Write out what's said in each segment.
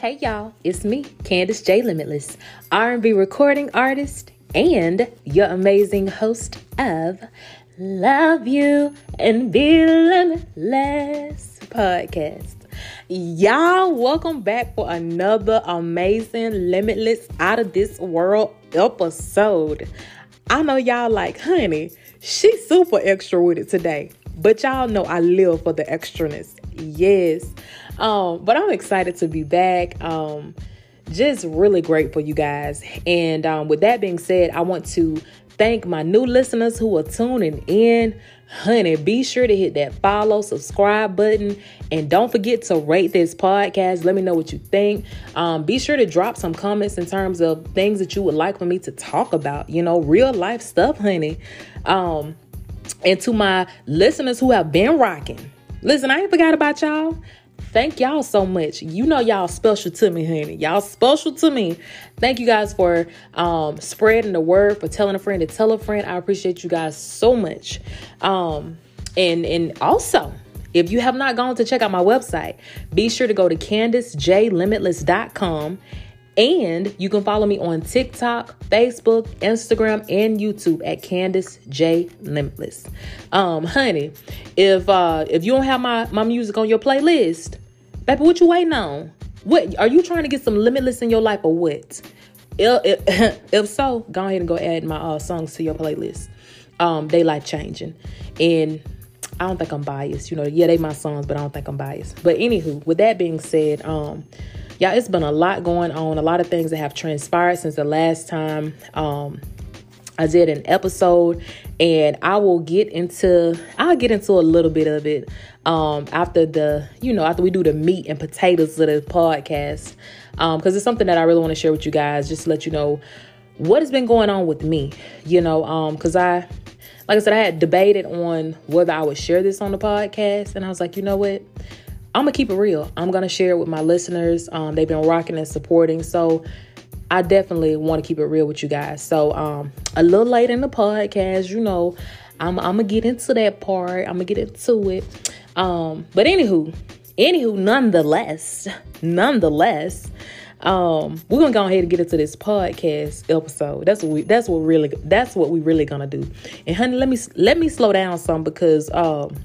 Hey y'all, it's me, Candice J Limitless, R&B recording artist and your amazing host of Love You and Be Limitless podcast. Y'all, welcome back for another amazing Limitless out of this world episode. I know y'all like, honey, she's super extra with it today. But y'all know I live for the extraness. Yes. Um, but I'm excited to be back. Um, just really grateful, you guys. And um, with that being said, I want to thank my new listeners who are tuning in. Honey, be sure to hit that follow, subscribe button, and don't forget to rate this podcast. Let me know what you think. Um, be sure to drop some comments in terms of things that you would like for me to talk about. You know, real life stuff, honey. Um, and to my listeners who have been rocking, listen, I ain't forgot about y'all. Thank y'all so much. You know y'all special to me, honey. Y'all special to me. Thank you guys for um, spreading the word, for telling a friend to tell a friend. I appreciate you guys so much. Um, and and also, if you have not gone to check out my website, be sure to go to CandiceJLimitless.com and you can follow me on TikTok, Facebook, Instagram, and YouTube at Candice J Limitless. Um, honey, if uh if you don't have my, my music on your playlist, baby, what you waiting on? What are you trying to get some limitless in your life or what? If, if, if so, go ahead and go add my uh, songs to your playlist. Um, they life changing. And I don't think I'm biased. You know, yeah, they my songs, but I don't think I'm biased. But anywho, with that being said, um, yeah, it's been a lot going on, a lot of things that have transpired since the last time um, I did an episode, and I will get into I'll get into a little bit of it um, after the you know after we do the meat and potatoes of the podcast. Because um, it's something that I really want to share with you guys, just to let you know what has been going on with me, you know, um, because um, I like I said, I had debated on whether I would share this on the podcast, and I was like, you know what, I'm gonna keep it real. I'm gonna share it with my listeners. Um, they've been rocking and supporting, so I definitely want to keep it real with you guys. So, um, a little late in the podcast, you know, I'm, I'm gonna get into that part. I'm gonna get into it. Um, but anywho, anywho, nonetheless, nonetheless, um, we're gonna go ahead and get into this podcast episode. That's what we. That's what really. That's what we really gonna do. And honey, let me let me slow down some because um,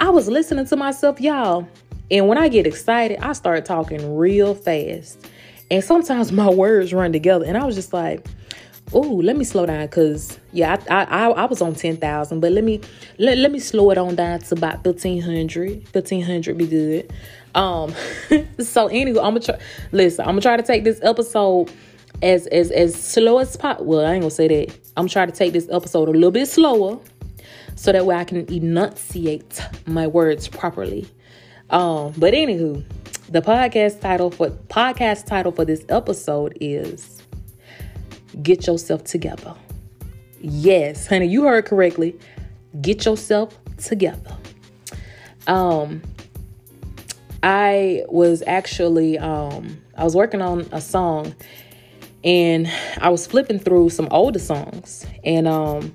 I was listening to myself, y'all. And when I get excited, I start talking real fast. And sometimes my words run together. And I was just like, oh, let me slow down because yeah, I, I I was on ten thousand, but let me let, let me slow it on down to about 1500. 1500 be good. Um so anyway, I'm gonna try listen, I'm gonna try to take this episode as as as slow as possible. Well, I ain't gonna say that. I'm trying to take this episode a little bit slower so that way I can enunciate my words properly. Um, but anywho, the podcast title for podcast title for this episode is Get Yourself Together. Yes, honey, you heard correctly. Get yourself together. Um I was actually um I was working on a song and I was flipping through some older songs and um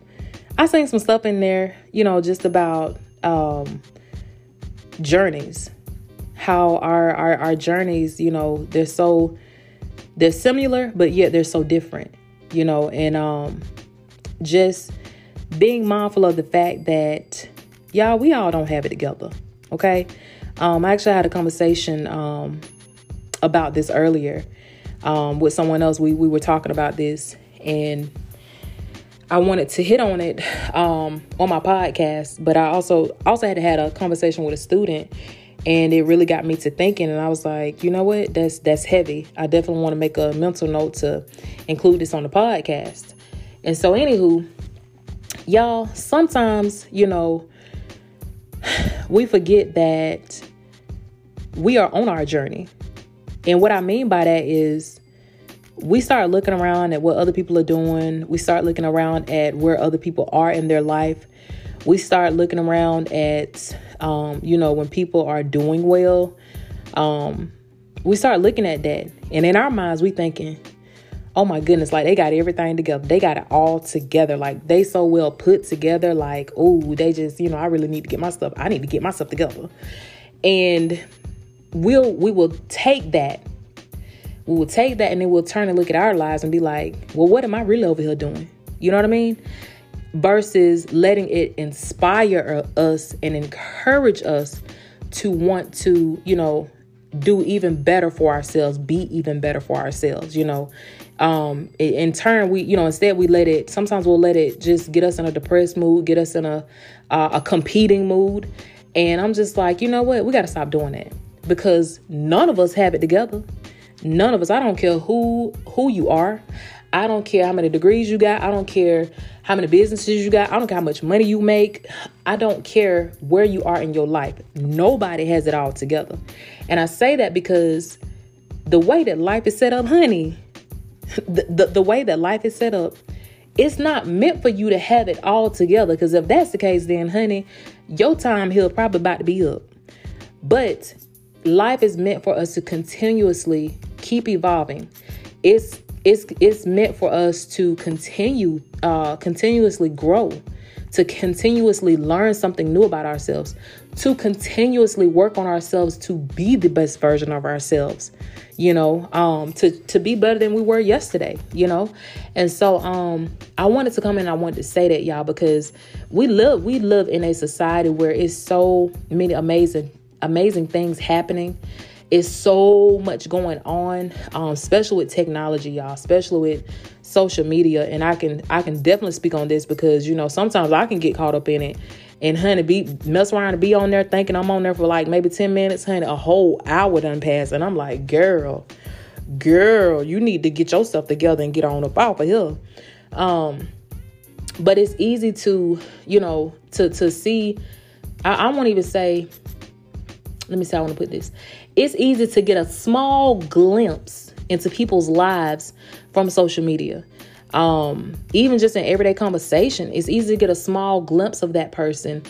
I sang some stuff in there, you know, just about um journeys. How our, our our journeys you know they're so they're similar but yet they're so different you know and um just being mindful of the fact that y'all we all don't have it together okay? Um i actually had a conversation um about this earlier um with someone else. We we were talking about this and I wanted to hit on it um, on my podcast, but I also also had had a conversation with a student, and it really got me to thinking. And I was like, you know what? That's that's heavy. I definitely want to make a mental note to include this on the podcast. And so, anywho, y'all, sometimes you know we forget that we are on our journey, and what I mean by that is we start looking around at what other people are doing. We start looking around at where other people are in their life. We start looking around at, um, you know, when people are doing well. Um, we start looking at that. And in our minds, we thinking, oh my goodness, like they got everything together. They got it all together. Like they so well put together. Like, oh, they just, you know, I really need to get my stuff. I need to get myself together. And we'll we will take that we will take that and then we'll turn and look at our lives and be like, well, what am I really over here doing? You know what I mean? Versus letting it inspire us and encourage us to want to, you know, do even better for ourselves, be even better for ourselves, you know. Um, in turn, we, you know, instead we let it, sometimes we'll let it just get us in a depressed mood, get us in a, uh, a competing mood. And I'm just like, you know what? We got to stop doing that because none of us have it together. None of us. I don't care who who you are. I don't care how many degrees you got. I don't care how many businesses you got. I don't care how much money you make. I don't care where you are in your life. Nobody has it all together. And I say that because the way that life is set up, honey, the, the, the way that life is set up, it's not meant for you to have it all together. Because if that's the case, then, honey, your time here probably about to be up. But life is meant for us to continuously keep evolving. It's it's it's meant for us to continue uh continuously grow to continuously learn something new about ourselves, to continuously work on ourselves to be the best version of ourselves, you know, um, to, to be better than we were yesterday, you know? And so um, I wanted to come in I wanted to say that, y'all, because we live, we live in a society where it's so many amazing, amazing things happening it's so much going on, um, especially with technology, y'all, especially with social media. And I can I can definitely speak on this because you know sometimes I can get caught up in it. And honey, be mess around and be on there thinking I'm on there for like maybe 10 minutes, honey, a whole hour done passed. And I'm like, girl, girl, you need to get yourself together and get on up off of here. Um, but it's easy to, you know, to to see. I, I won't even say let me see I want to put this. It's easy to get a small glimpse into people's lives from social media. Um, even just in everyday conversation, it's easy to get a small glimpse of that person.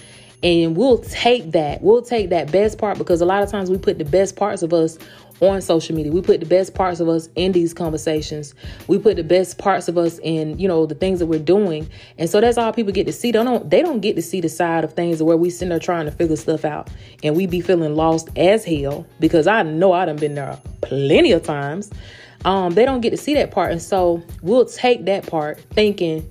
And we'll take that. We'll take that best part because a lot of times we put the best parts of us on social media. We put the best parts of us in these conversations. We put the best parts of us in, you know, the things that we're doing. And so that's all people get to see. They don't they don't get to see the side of things where we sitting there trying to figure stuff out and we be feeling lost as hell because I know I done been there plenty of times. Um, they don't get to see that part. And so we'll take that part thinking,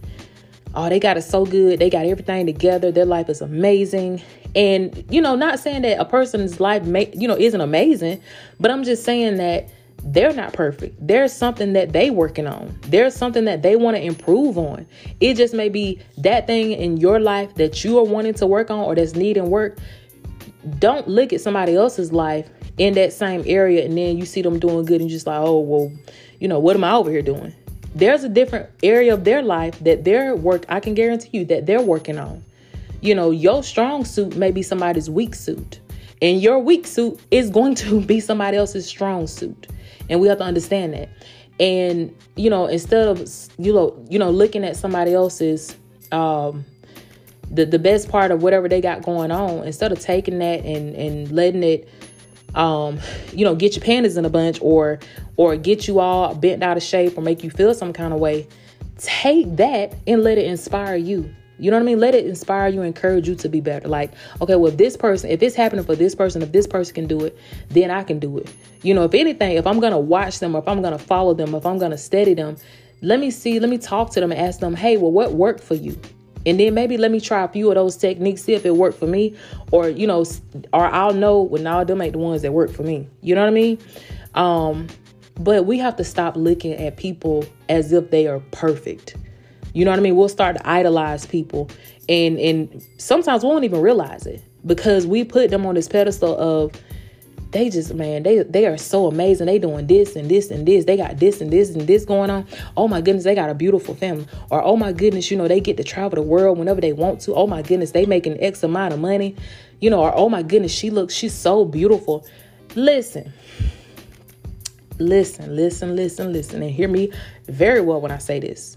oh, they got it so good. They got everything together. Their life is amazing. And, you know, not saying that a person's life, may, you know, isn't amazing, but I'm just saying that they're not perfect. There's something that they working on. There's something that they want to improve on. It just may be that thing in your life that you are wanting to work on or that's needing work. Don't look at somebody else's life in that same area and then you see them doing good and just like, oh, well, you know, what am I over here doing? There's a different area of their life that their work, I can guarantee you that they're working on. You know, your strong suit may be somebody's weak suit, and your weak suit is going to be somebody else's strong suit. And we have to understand that. And you know, instead of you know, you know, looking at somebody else's um the, the best part of whatever they got going on, instead of taking that and, and letting it um, you know, get your panties in a bunch or or get you all bent out of shape or make you feel some kind of way, take that and let it inspire you. You know what I mean? Let it inspire you, encourage you to be better. Like, okay, well, this person, if it's happening for this person, if this person can do it, then I can do it. You know, if anything, if I'm gonna watch them or if I'm gonna follow them, if I'm gonna study them, let me see, let me talk to them and ask them, hey, well, what worked for you? And then maybe let me try a few of those techniques, see if it worked for me, or you know, or I'll know when them ain't the ones that work for me. You know what I mean? Um, but we have to stop looking at people as if they are perfect. You know what I mean? We'll start to idolize people. And and sometimes we won't even realize it because we put them on this pedestal of they just man they they are so amazing. They doing this and this and this. They got this and this and this going on. Oh my goodness they got a beautiful family. Or oh my goodness you know they get to travel the world whenever they want to. Oh my goodness they making x amount of money. You know or oh my goodness she looks she's so beautiful. Listen. Listen listen listen listen. And hear me very well when i say this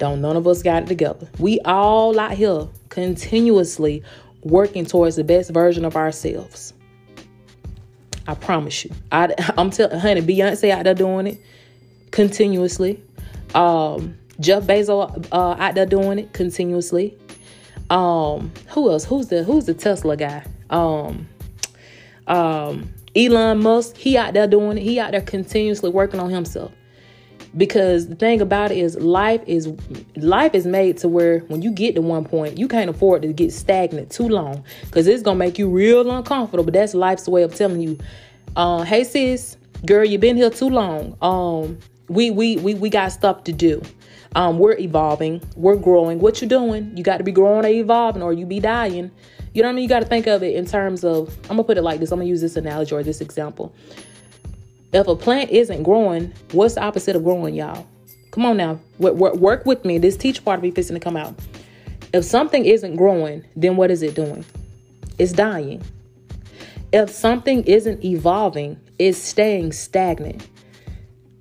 don't none of us got it together. We all out here continuously working towards the best version of ourselves. I promise you. I, I'm telling, honey, Beyonce out there doing it continuously. Um, Jeff Bezos uh, out there doing it continuously. Um, who else? Who's the Who's the Tesla guy? Um, um, Elon Musk, he out there doing it. He out there continuously working on himself. Because the thing about it is life is life is made to where when you get to one point, you can't afford to get stagnant too long. Cause it's gonna make you real uncomfortable. But that's life's way of telling you, uh, hey sis, girl, you've been here too long. Um, we we we we got stuff to do. Um, we're evolving, we're growing. What you doing? You got to be growing or evolving, or you be dying. You know what I mean? You got to think of it in terms of. I'm gonna put it like this. I'm gonna use this analogy or this example. If a plant isn't growing, what's the opposite of growing, y'all? Come on now, work, with me. This teach part of me fixing to come out. If something isn't growing, then what is it doing? It's dying. If something isn't evolving, it's staying stagnant.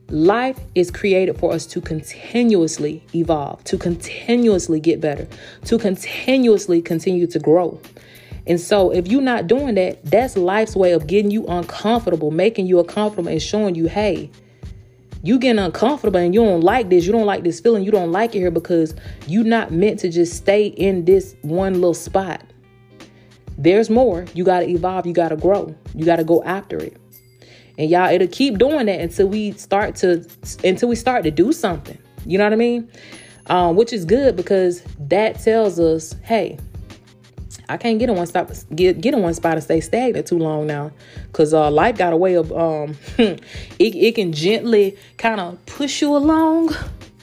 Life is created for us to continuously evolve, to continuously get better, to continuously continue to grow. And so, if you're not doing that, that's life's way of getting you uncomfortable, making you uncomfortable, and showing you, hey, you getting uncomfortable and you don't like this, you don't like this feeling, you don't like it here because you're not meant to just stay in this one little spot. There's more. You got to evolve, you got to grow, you got to go after it. And y'all, it'll keep doing that until we start to until we start to do something. You know what I mean? Um, which is good because that tells us, hey, I can't get in one spot get get in one spot and stay stagnant too long now, because uh, life got a way of um, it it can gently kind of push you along,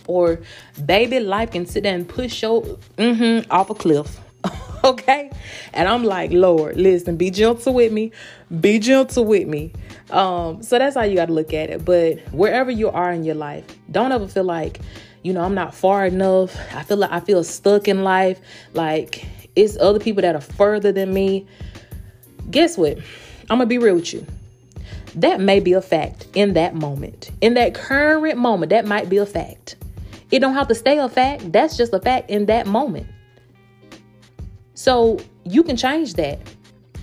or baby, life can sit there and push you mm-hmm, off a cliff. okay, and I'm like, Lord, listen, be gentle with me, be gentle with me. Um, so that's how you got to look at it. But wherever you are in your life, don't ever feel like, you know, I'm not far enough. I feel like I feel stuck in life. Like it's other people that are further than me. Guess what? I'm gonna be real with you. That may be a fact in that moment. In that current moment, that might be a fact. It don't have to stay a fact. That's just a fact in that moment. So you can change that.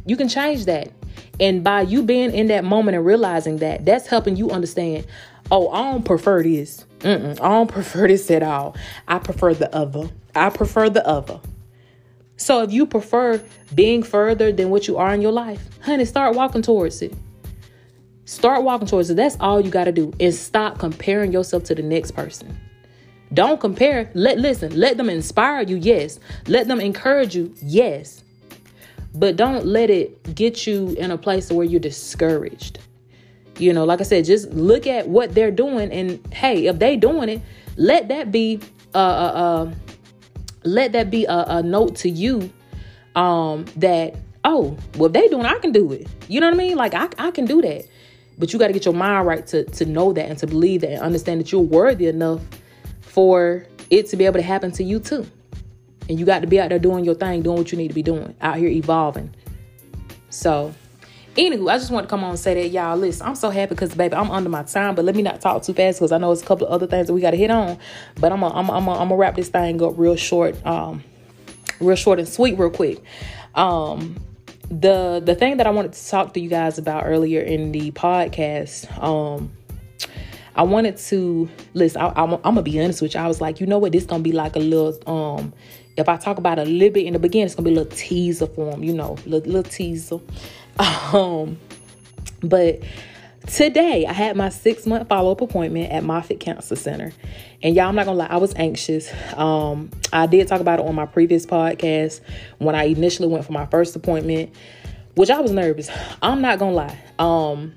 You can change that. And by you being in that moment and realizing that, that's helping you understand, oh, I don't prefer this. Mm-mm, I don't prefer this at all. I prefer the other. I prefer the other. So if you prefer being further than what you are in your life, honey, start walking towards it. Start walking towards it. That's all you got to do. And stop comparing yourself to the next person. Don't compare. Let listen, let them inspire you, yes. Let them encourage you, yes. But don't let it get you in a place where you're discouraged. You know, like I said, just look at what they're doing, and hey, if they doing it, let that be a, a, a let that be a, a note to you um, that oh, well, if they doing, I can do it. You know what I mean? Like I, I can do that. But you got to get your mind right to to know that and to believe that and understand that you're worthy enough for it to be able to happen to you too. And you got to be out there doing your thing, doing what you need to be doing, out here evolving. So, anywho, I just want to come on and say that, y'all, listen, I'm so happy because, baby, I'm under my time, but let me not talk too fast because I know it's a couple of other things that we got to hit on. But I'm going I'm I'm I'm to wrap this thing up real short, um, real short and sweet, real quick. Um, the the thing that I wanted to talk to you guys about earlier in the podcast, um, I wanted to listen. I, am gonna be honest with you. I was like, you know what? This gonna be like a little um if I talk about a little bit in the beginning, it's gonna be a little teaser for them, you know, little, little teaser. Um, but today I had my six month follow up appointment at Moffitt Cancer Center, and y'all, I'm not gonna lie, I was anxious. Um, I did talk about it on my previous podcast when I initially went for my first appointment, which I was nervous. I'm not gonna lie. Um,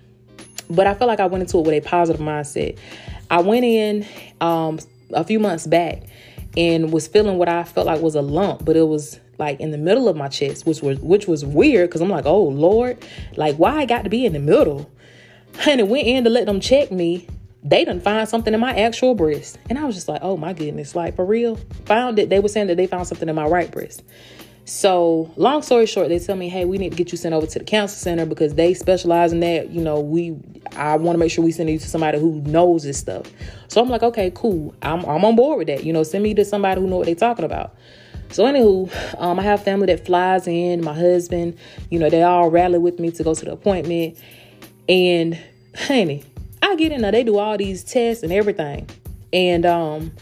but I felt like I went into it with a positive mindset. I went in um a few months back and was feeling what I felt like was a lump, but it was like in the middle of my chest, which was which was weird because I'm like, oh Lord, like why I got to be in the middle? And it went in to let them check me. They didn't find something in my actual breast. And I was just like, oh my goodness, like for real. Found it. They were saying that they found something in my right breast. So, long story short, they tell me, "Hey, we need to get you sent over to the cancer center because they specialize in that. You know, we I want to make sure we send you to somebody who knows this stuff." So I'm like, "Okay, cool. I'm I'm on board with that. You know, send me to somebody who know what they're talking about." So anywho, um, I have family that flies in. My husband, you know, they all rally with me to go to the appointment, and honey, I get in there. They do all these tests and everything, and um,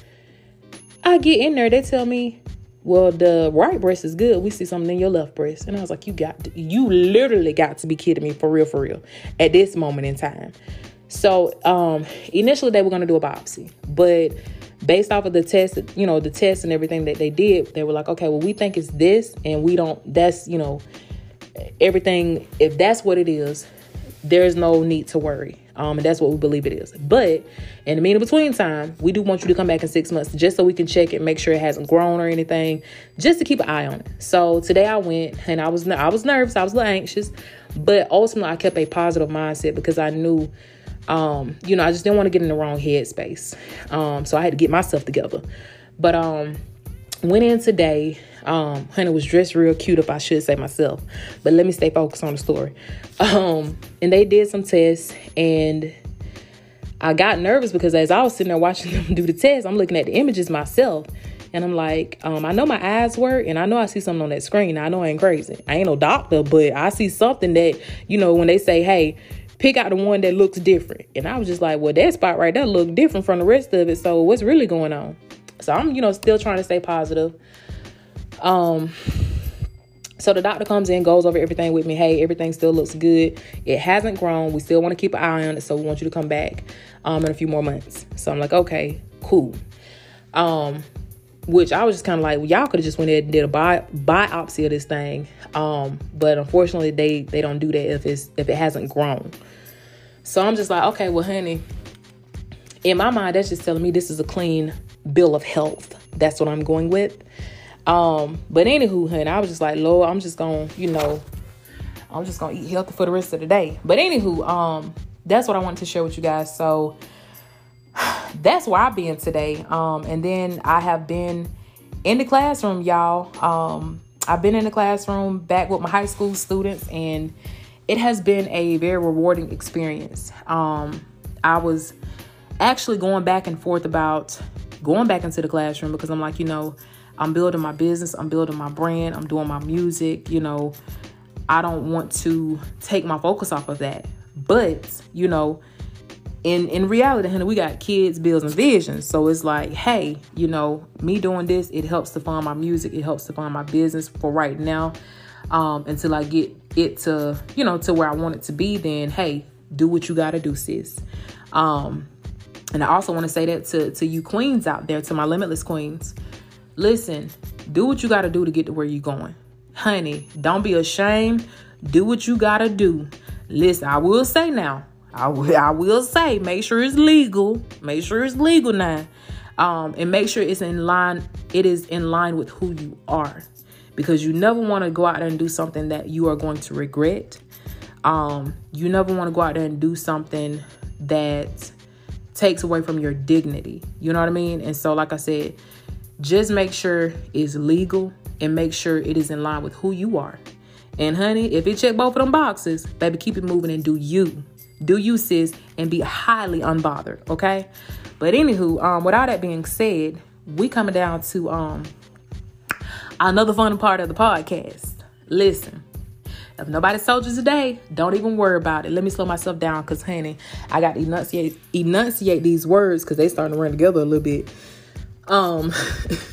I get in there. They tell me well, the right breast is good. We see something in your left breast. And I was like, you got, to, you literally got to be kidding me for real, for real at this moment in time. So um, initially they were going to do a biopsy, but based off of the test, you know, the test and everything that they did, they were like, okay, well, we think it's this, and we don't. That's you know, everything. If that's what it is, there's no need to worry. Um, and that's what we believe it is. But in the mean between time, we do want you to come back in six months just so we can check it, make sure it hasn't grown or anything, just to keep an eye on it. So today I went and I was I was nervous, I was a little anxious, but ultimately I kept a positive mindset because I knew um, you know, I just didn't want to get in the wrong headspace. Um, so I had to get myself together. But um went in today. Um, honey was dressed real cute, if I should say myself. But let me stay focused on the story. Um, and they did some tests, and I got nervous because as I was sitting there watching them do the test, I'm looking at the images myself. And I'm like, um, I know my eyes work, and I know I see something on that screen. I know I ain't crazy. I ain't no doctor, but I see something that, you know, when they say, hey, pick out the one that looks different. And I was just like, well, that spot right there look different from the rest of it. So what's really going on? So I'm, you know, still trying to stay positive. Um, so the doctor comes in, goes over everything with me. Hey, everything still looks good. It hasn't grown. We still want to keep an eye on it. So we want you to come back um, in a few more months. So I'm like, okay, cool. Um, which I was just kind of like, well, y'all could have just went ahead and did a bi- biopsy of this thing. Um, but unfortunately, they they don't do that if it's if it hasn't grown. So I'm just like, okay, well, honey, in my mind, that's just telling me this is a clean bill of health. That's what I'm going with. Um, but anywho, honey, I was just like, Lord, I'm just gonna, you know, I'm just gonna eat healthy for the rest of the day. But anywho, um, that's what I wanted to share with you guys. So that's where I've been today. Um, and then I have been in the classroom, y'all. Um, I've been in the classroom back with my high school students, and it has been a very rewarding experience. Um, I was actually going back and forth about going back into the classroom because I'm like, you know, I'm building my business, I'm building my brand, I'm doing my music, you know, I don't want to take my focus off of that. But, you know, in in reality, honey, we got kids, bills, and visions. So it's like, hey, you know, me doing this, it helps to fund my music, it helps to fund my business for right now. Um, until I get it to, you know, to where I want it to be, then hey, do what you gotta do, sis. Um, and I also want to say that to, to you queens out there, to my limitless queens. Listen, do what you gotta do to get to where you're going. Honey, don't be ashamed. Do what you gotta do. Listen, I will say now, I will, I will say, make sure it's legal. Make sure it's legal now. Um, and make sure it's in line, it is in line with who you are. Because you never want to go out there and do something that you are going to regret. Um, you never want to go out there and do something that takes away from your dignity. You know what I mean? And so, like I said, just make sure it's legal and make sure it is in line with who you are. And honey, if it check both of them boxes, baby, keep it moving and do you. Do you, sis, and be highly unbothered, okay? But anywho, um, with all that being said, we coming down to um another fun part of the podcast. Listen, if nobody told you today, don't even worry about it. Let me slow myself down because, honey, I got to enunciate enunciate these words because they starting to run together a little bit. Um,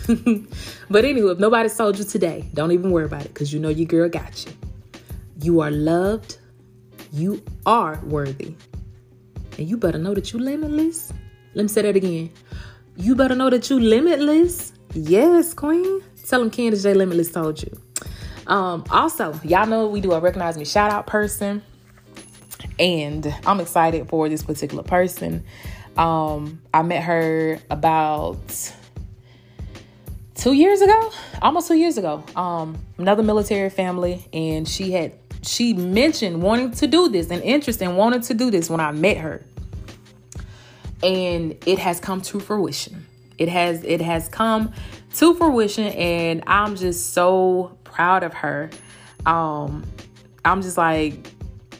but anyway, if nobody told you today, don't even worry about it because you know your girl got you. You are loved, you are worthy. And you better know that you limitless. Let me say that again. You better know that you limitless. Yes, queen. Tell them Candice J Limitless told you. Um, also, y'all know we do a recognize me shout out person. And I'm excited for this particular person. Um, I met her about two years ago, almost two years ago. Um, another military family, and she had she mentioned wanting to do this and interest in wanting to do this when I met her. And it has come to fruition. It has it has come to fruition and I'm just so proud of her. Um I'm just like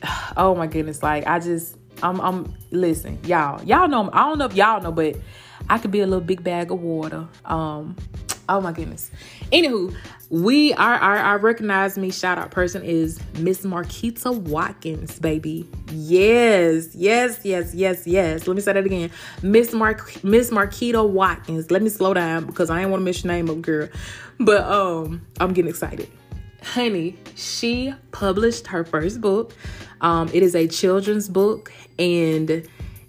oh my goodness, like I just I'm I'm listen, y'all. Y'all know I don't know if y'all know, but I could be a little big bag of water. Um Oh my goodness. Anywho, we our our, our recognize me shout out person is Miss Marquita Watkins, baby. Yes, yes, yes, yes, yes. Let me say that again. Miss Mark Miss Marquita Watkins. Let me slow down because I ain't want to miss your name up, girl. But um, I'm getting excited. Honey, she published her first book. Um, it is a children's book, and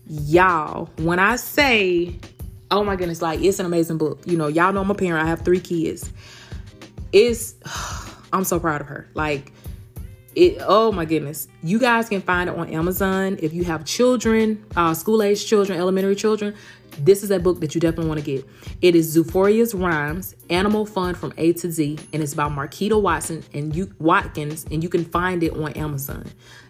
y'all, when I say, oh my goodness, like it's an amazing book. You know, y'all know I'm a parent. I have three kids. It's, I'm so proud of her. Like, it. Oh my goodness, you guys can find it on Amazon if you have children, uh, school age children, elementary children this is a book that you definitely want to get. It is Zeuphoria's Rhymes, Animal Fun from A to Z, and it's by Marquita Watson and you Watkins, and you can find it on Amazon.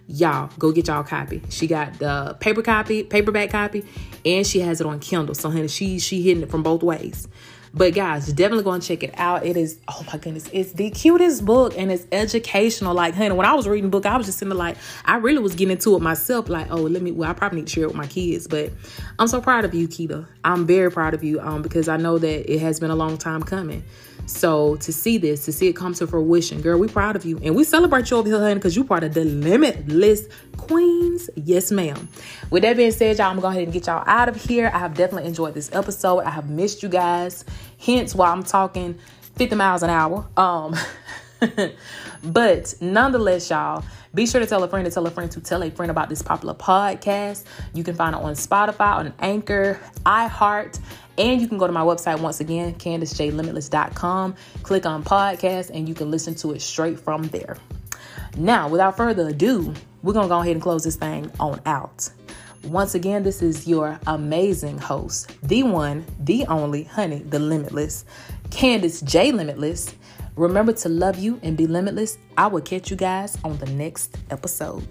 Y'all, go get y'all copy. She got the paper copy, paperback copy, and she has it on Kindle. So honey, she she hitting it from both ways. But guys, definitely go and check it out. It is, oh my goodness, it's the cutest book and it's educational. Like, honey, when I was reading the book, I was just sitting there like, I really was getting into it myself. Like, oh, let me, well, I probably need to share it with my kids. But I'm so proud of you, Kita. I'm very proud of you um, because I know that it has been a long time coming. So to see this, to see it come to fruition, girl, we proud of you. And we celebrate you over here, honey, because you part of the limitless queens. Yes, ma'am. With that being said, y'all, I'm going to go ahead and get y'all out of here. I have definitely enjoyed this episode. I have missed you guys. Hence why I'm talking 50 miles an hour. Um, but nonetheless, y'all, be sure to tell a friend to tell a friend to tell a friend about this popular podcast. You can find it on Spotify, on Anchor, iHeart, and you can go to my website once again, CandiceJLimitless.com. Click on podcast, and you can listen to it straight from there. Now, without further ado, we're gonna go ahead and close this thing on out. Once again, this is your amazing host, the one, the only, honey, the limitless, Candice J. Limitless. Remember to love you and be limitless. I will catch you guys on the next episode.